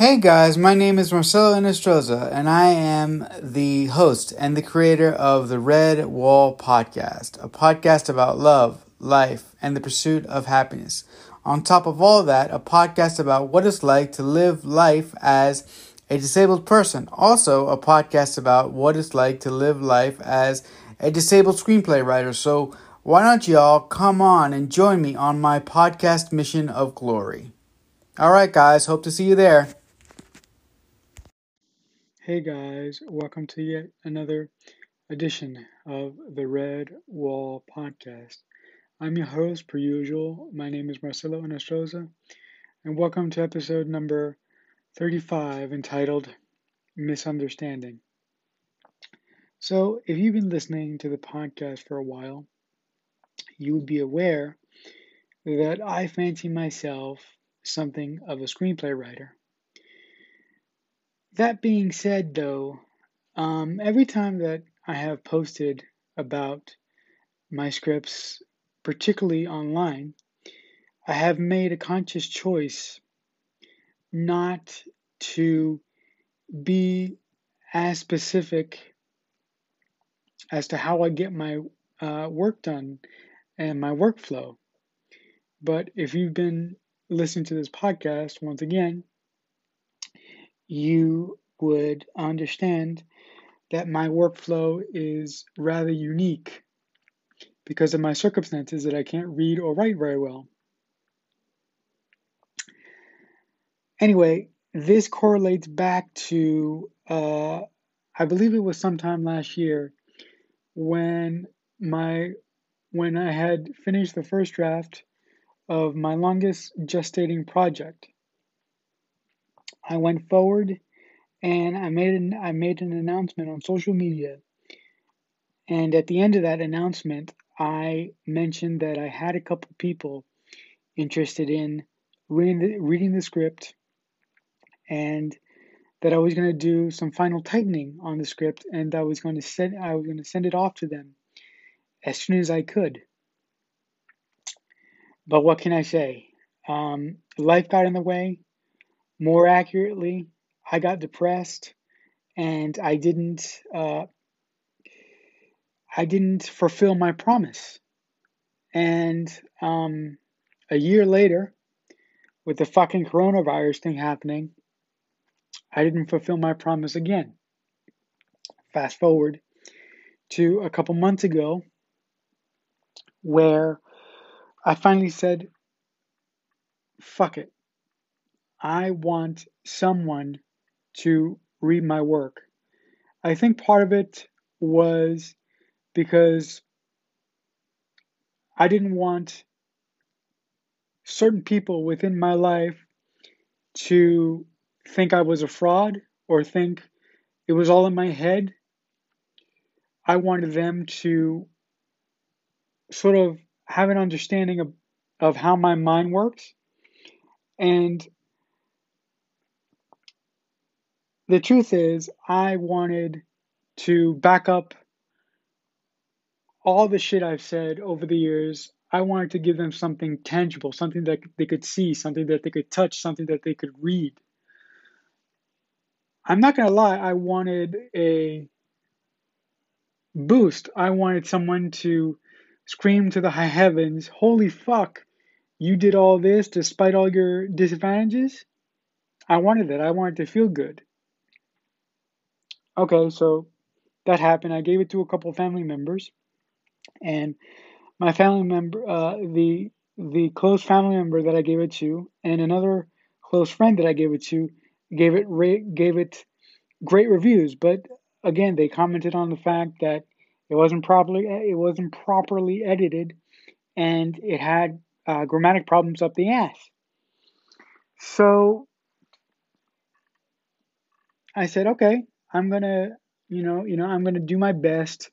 Hey guys, my name is Marcelo Inestroza, and I am the host and the creator of the Redwall Podcast, a podcast about love, life, and the pursuit of happiness. On top of all that, a podcast about what it's like to live life as a disabled person. Also, a podcast about what it's like to live life as a disabled screenplay writer. So, why don't y'all come on and join me on my podcast mission of glory? All right, guys, hope to see you there. Hey guys, welcome to yet another edition of the Red Wall Podcast. I'm your host, per usual. My name is Marcelo Inestroza, and welcome to episode number 35 entitled Misunderstanding. So, if you've been listening to the podcast for a while, you would be aware that I fancy myself something of a screenplay writer. That being said, though, um, every time that I have posted about my scripts, particularly online, I have made a conscious choice not to be as specific as to how I get my uh, work done and my workflow. But if you've been listening to this podcast, once again, you would understand that my workflow is rather unique because of my circumstances that I can't read or write very well. Anyway, this correlates back to, uh, I believe it was sometime last year when my when I had finished the first draft of my longest gestating project. I went forward and I made an, I made an announcement on social media. And at the end of that announcement, I mentioned that I had a couple people interested in reading the, reading the script and that I was going to do some final tightening on the script and I was going to send I was going to send it off to them as soon as I could. But what can I say? Um, life got in the way. More accurately, I got depressed and I didn't uh, I didn't fulfill my promise. And um, a year later, with the fucking coronavirus thing happening, I didn't fulfill my promise again. Fast forward to a couple months ago, where I finally said, fuck it. I want someone to read my work. I think part of it was because I didn't want certain people within my life to think I was a fraud or think it was all in my head. I wanted them to sort of have an understanding of, of how my mind works. And the truth is, I wanted to back up all the shit I've said over the years. I wanted to give them something tangible, something that they could see, something that they could touch, something that they could read. I'm not going to lie, I wanted a boost. I wanted someone to scream to the high heavens, Holy fuck, you did all this despite all your disadvantages? I wanted that. I wanted to feel good. Okay, so that happened. I gave it to a couple family members, and my family member, uh, the the close family member that I gave it to, and another close friend that I gave it to, gave it ra- gave it great reviews. But again, they commented on the fact that it wasn't properly it wasn't properly edited, and it had uh, grammatic problems up the ass. So I said, okay, I'm gonna, you know, you know, I'm gonna do my best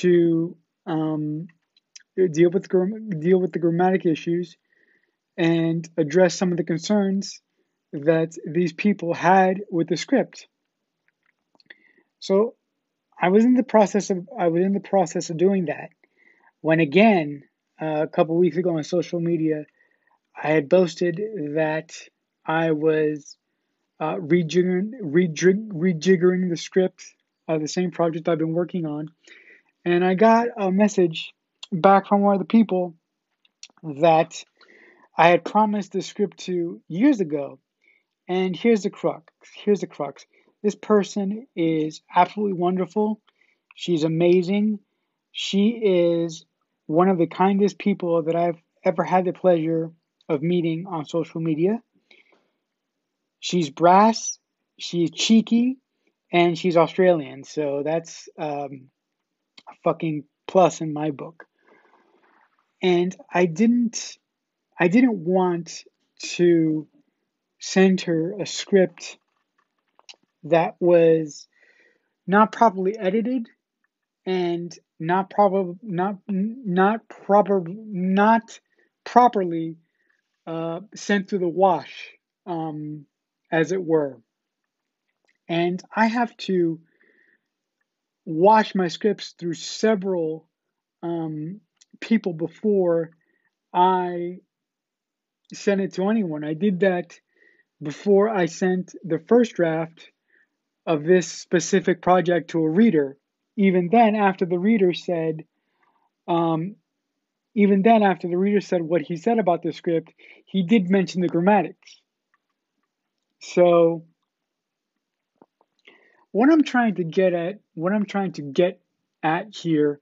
to um, deal with deal with the grammatic issues and address some of the concerns that these people had with the script. So I was in the process of I was in the process of doing that when again uh, a couple weeks ago on social media I had boasted that I was uh, rejiggering, rejig, rejiggering the script of the same project I've been working on. And I got a message back from one of the people that I had promised the script to years ago. And here's the crux. Here's the crux. This person is absolutely wonderful. She's amazing. She is one of the kindest people that I've ever had the pleasure of meeting on social media. She's brass, she's cheeky, and she's Australian. So that's um, a fucking plus in my book. And I didn't, I didn't want to send her a script that was not properly edited and not proper not not proper not properly uh, sent through the wash um, as it were and i have to wash my scripts through several um, people before i send it to anyone i did that before i sent the first draft of this specific project to a reader. Even then, after the reader said, um, even then, after the reader said what he said about the script, he did mention the grammatics. So, what I'm trying to get at, what I'm trying to get at here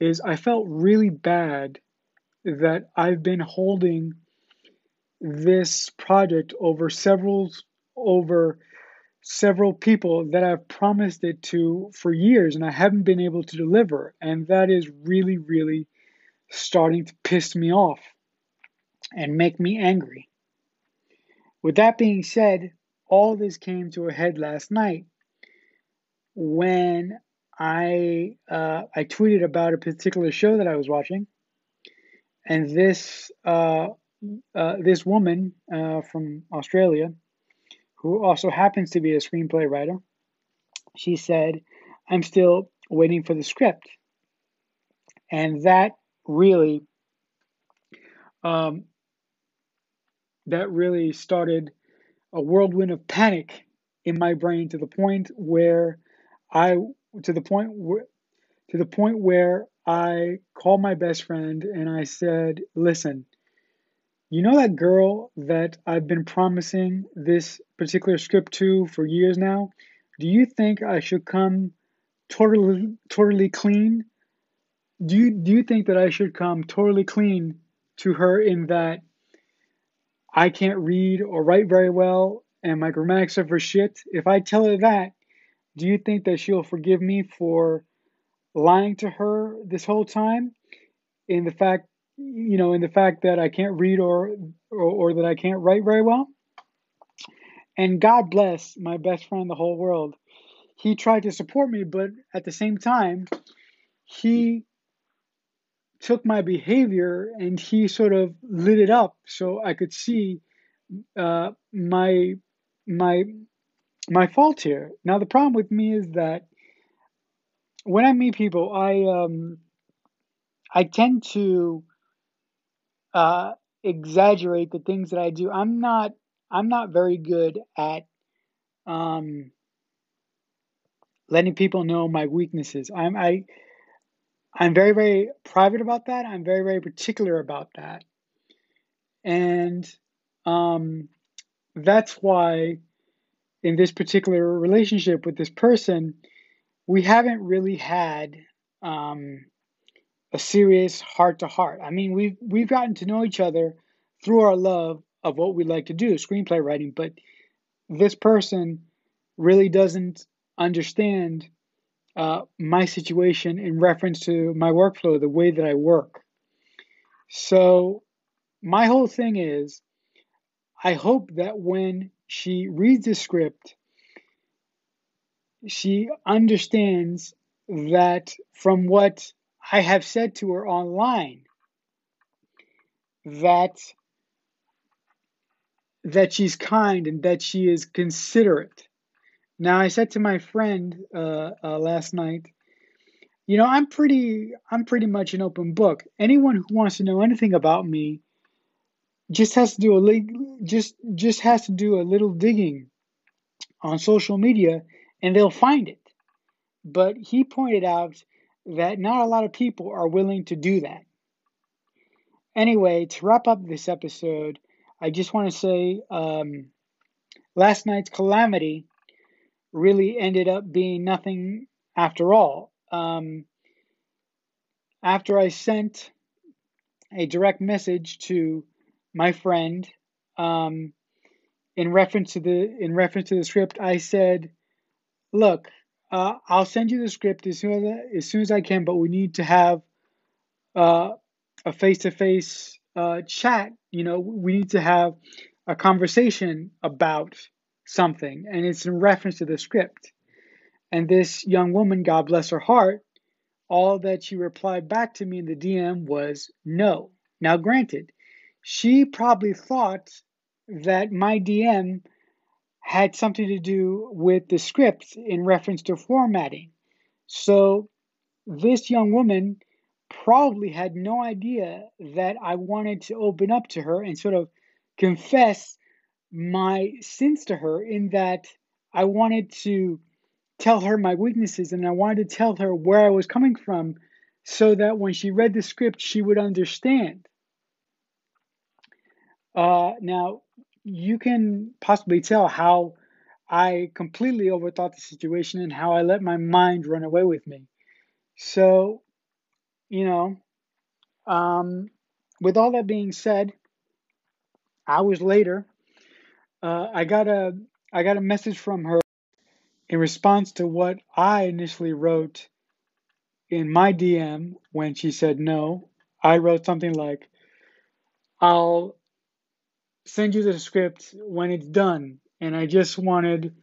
is I felt really bad that I've been holding this project over several over several people that I've promised it to for years and I haven't been able to deliver. And that is really, really starting to piss me off and make me angry. With that being said, all this came to a head last night when I uh, I tweeted about a particular show that I was watching, and this uh, uh, this woman uh, from Australia who also happens to be a screenplay writer, she said, I'm still waiting for the script. And that really, um, that really started a whirlwind of panic in my brain to the point where I, to the point where, to the point where I called my best friend and I said, listen, you know that girl that I've been promising this particular script to for years now? Do you think I should come totally totally clean? Do you do you think that I should come totally clean to her in that I can't read or write very well and my grammatics are for shit? If I tell her that, do you think that she'll forgive me for lying to her this whole time in the fact you know, in the fact that I can't read or, or, or that I can't write very well. And God bless my best friend, the whole world. He tried to support me, but at the same time, he took my behavior and he sort of lit it up so I could see uh, my my my fault here. Now the problem with me is that when I meet people, I um, I tend to uh, exaggerate the things that I do. I'm not I'm not very good at um, letting people know my weaknesses. I'm I I'm very very private about that. I'm very very particular about that, and um, that's why in this particular relationship with this person, we haven't really had um, a serious heart to heart. I mean, we've we've gotten to know each other through our love of what we like to do, screenplay writing, but this person really doesn't understand uh, my situation in reference to my workflow, the way that I work. So, my whole thing is I hope that when she reads the script, she understands that from what I have said to her online that that she's kind and that she is considerate. Now, I said to my friend uh, uh, last night, you know, I'm pretty, I'm pretty much an open book. Anyone who wants to know anything about me just has to do a just just has to do a little digging on social media and they'll find it. But he pointed out that not a lot of people are willing to do that. Anyway, to wrap up this episode, I just want to say um, last night's calamity really ended up being nothing after all. Um, after I sent a direct message to my friend um, in reference to the in reference to the script, I said, "Look, uh, I'll send you the script as soon as as soon as I can, but we need to have uh, a face to face chat. You know, we need to have a conversation about something, and it's in reference to the script." And this young woman, God bless her heart, all that she replied back to me in the DM was no. Now, granted, she probably thought that my DM had something to do with the script in reference to formatting. So, this young woman probably had no idea that I wanted to open up to her and sort of confess my sins to her, in that I wanted to tell her my weaknesses and I wanted to tell her where I was coming from so that when she read the script, she would understand. Uh, now, you can possibly tell how I completely overthought the situation and how I let my mind run away with me. So, you know, um, with all that being said, hours later, uh, I got a I got a message from her in response to what I initially wrote in my DM when she said no. I wrote something like, "I'll send you the script when it's done. And I just wanted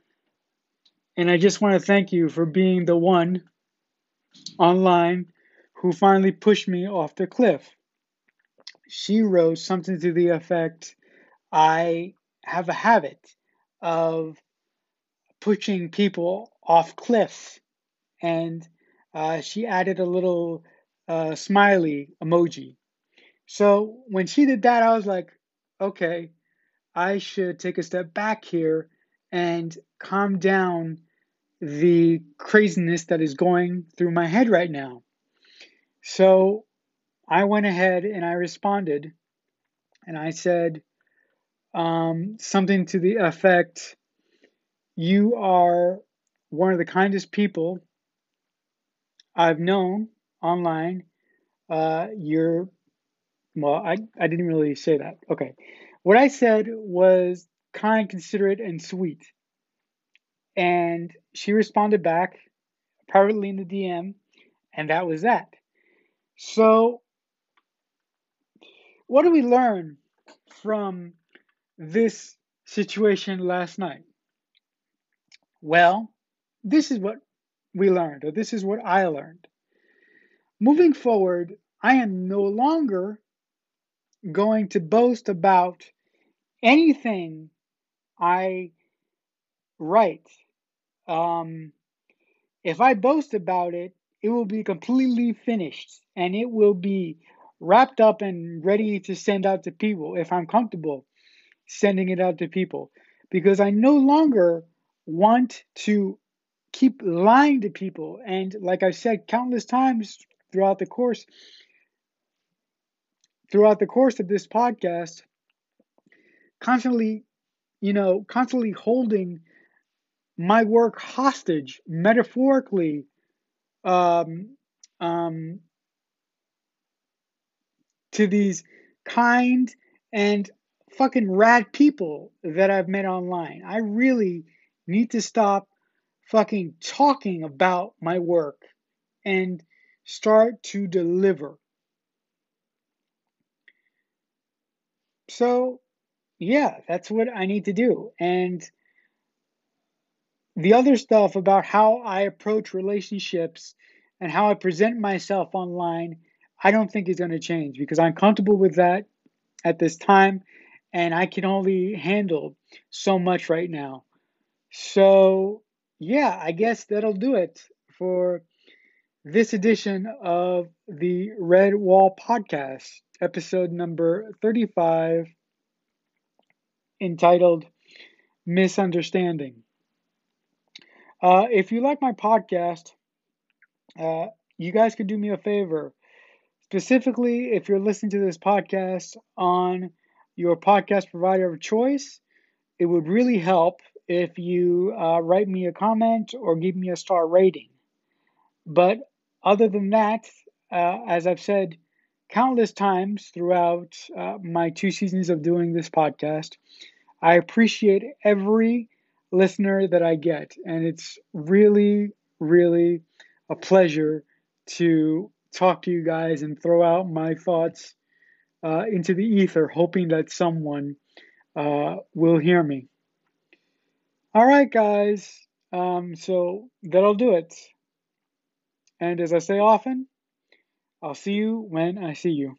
and I just want to thank you for being the one online who finally pushed me off the cliff. She wrote something to the effect I have a habit of pushing people off cliffs. And uh, she added a little uh, smiley emoji. So when she did that, I was like, okay, I should take a step back here and calm down the craziness that is going through my head right now. So I went ahead and I responded and I said um, something to the effect You are one of the kindest people I've known online. Uh, you're, well, I, I didn't really say that. Okay. What I said was kind, considerate, and sweet. And she responded back privately in the DM, and that was that. So, what do we learn from this situation last night? Well, this is what we learned, or this is what I learned. Moving forward, I am no longer going to boast about anything I write. Um, if I boast about it, it will be completely finished and it will be wrapped up and ready to send out to people if I'm comfortable sending it out to people because I no longer want to keep lying to people. And like I've said countless times throughout the course, throughout the course of this podcast, constantly, you know, constantly holding my work hostage, metaphorically, um, um, to these kind and fucking rad people that I've met online. I really need to stop fucking talking about my work and start to deliver. So, yeah, that's what I need to do. And the other stuff about how I approach relationships and how I present myself online, I don't think is going to change because I'm comfortable with that at this time and I can only handle so much right now. So, yeah, I guess that'll do it for this edition of the Redwall Podcast, episode number 35, entitled Misunderstanding. Uh, if you like my podcast, uh, you guys could do me a favor. Specifically, if you're listening to this podcast on your podcast provider of choice, it would really help if you uh, write me a comment or give me a star rating. But other than that, uh, as I've said countless times throughout uh, my two seasons of doing this podcast, I appreciate every listener that I get. And it's really, really a pleasure to talk to you guys and throw out my thoughts uh, into the ether, hoping that someone uh, will hear me. All right, guys. Um, so that'll do it. And as I say often, I'll see you when I see you.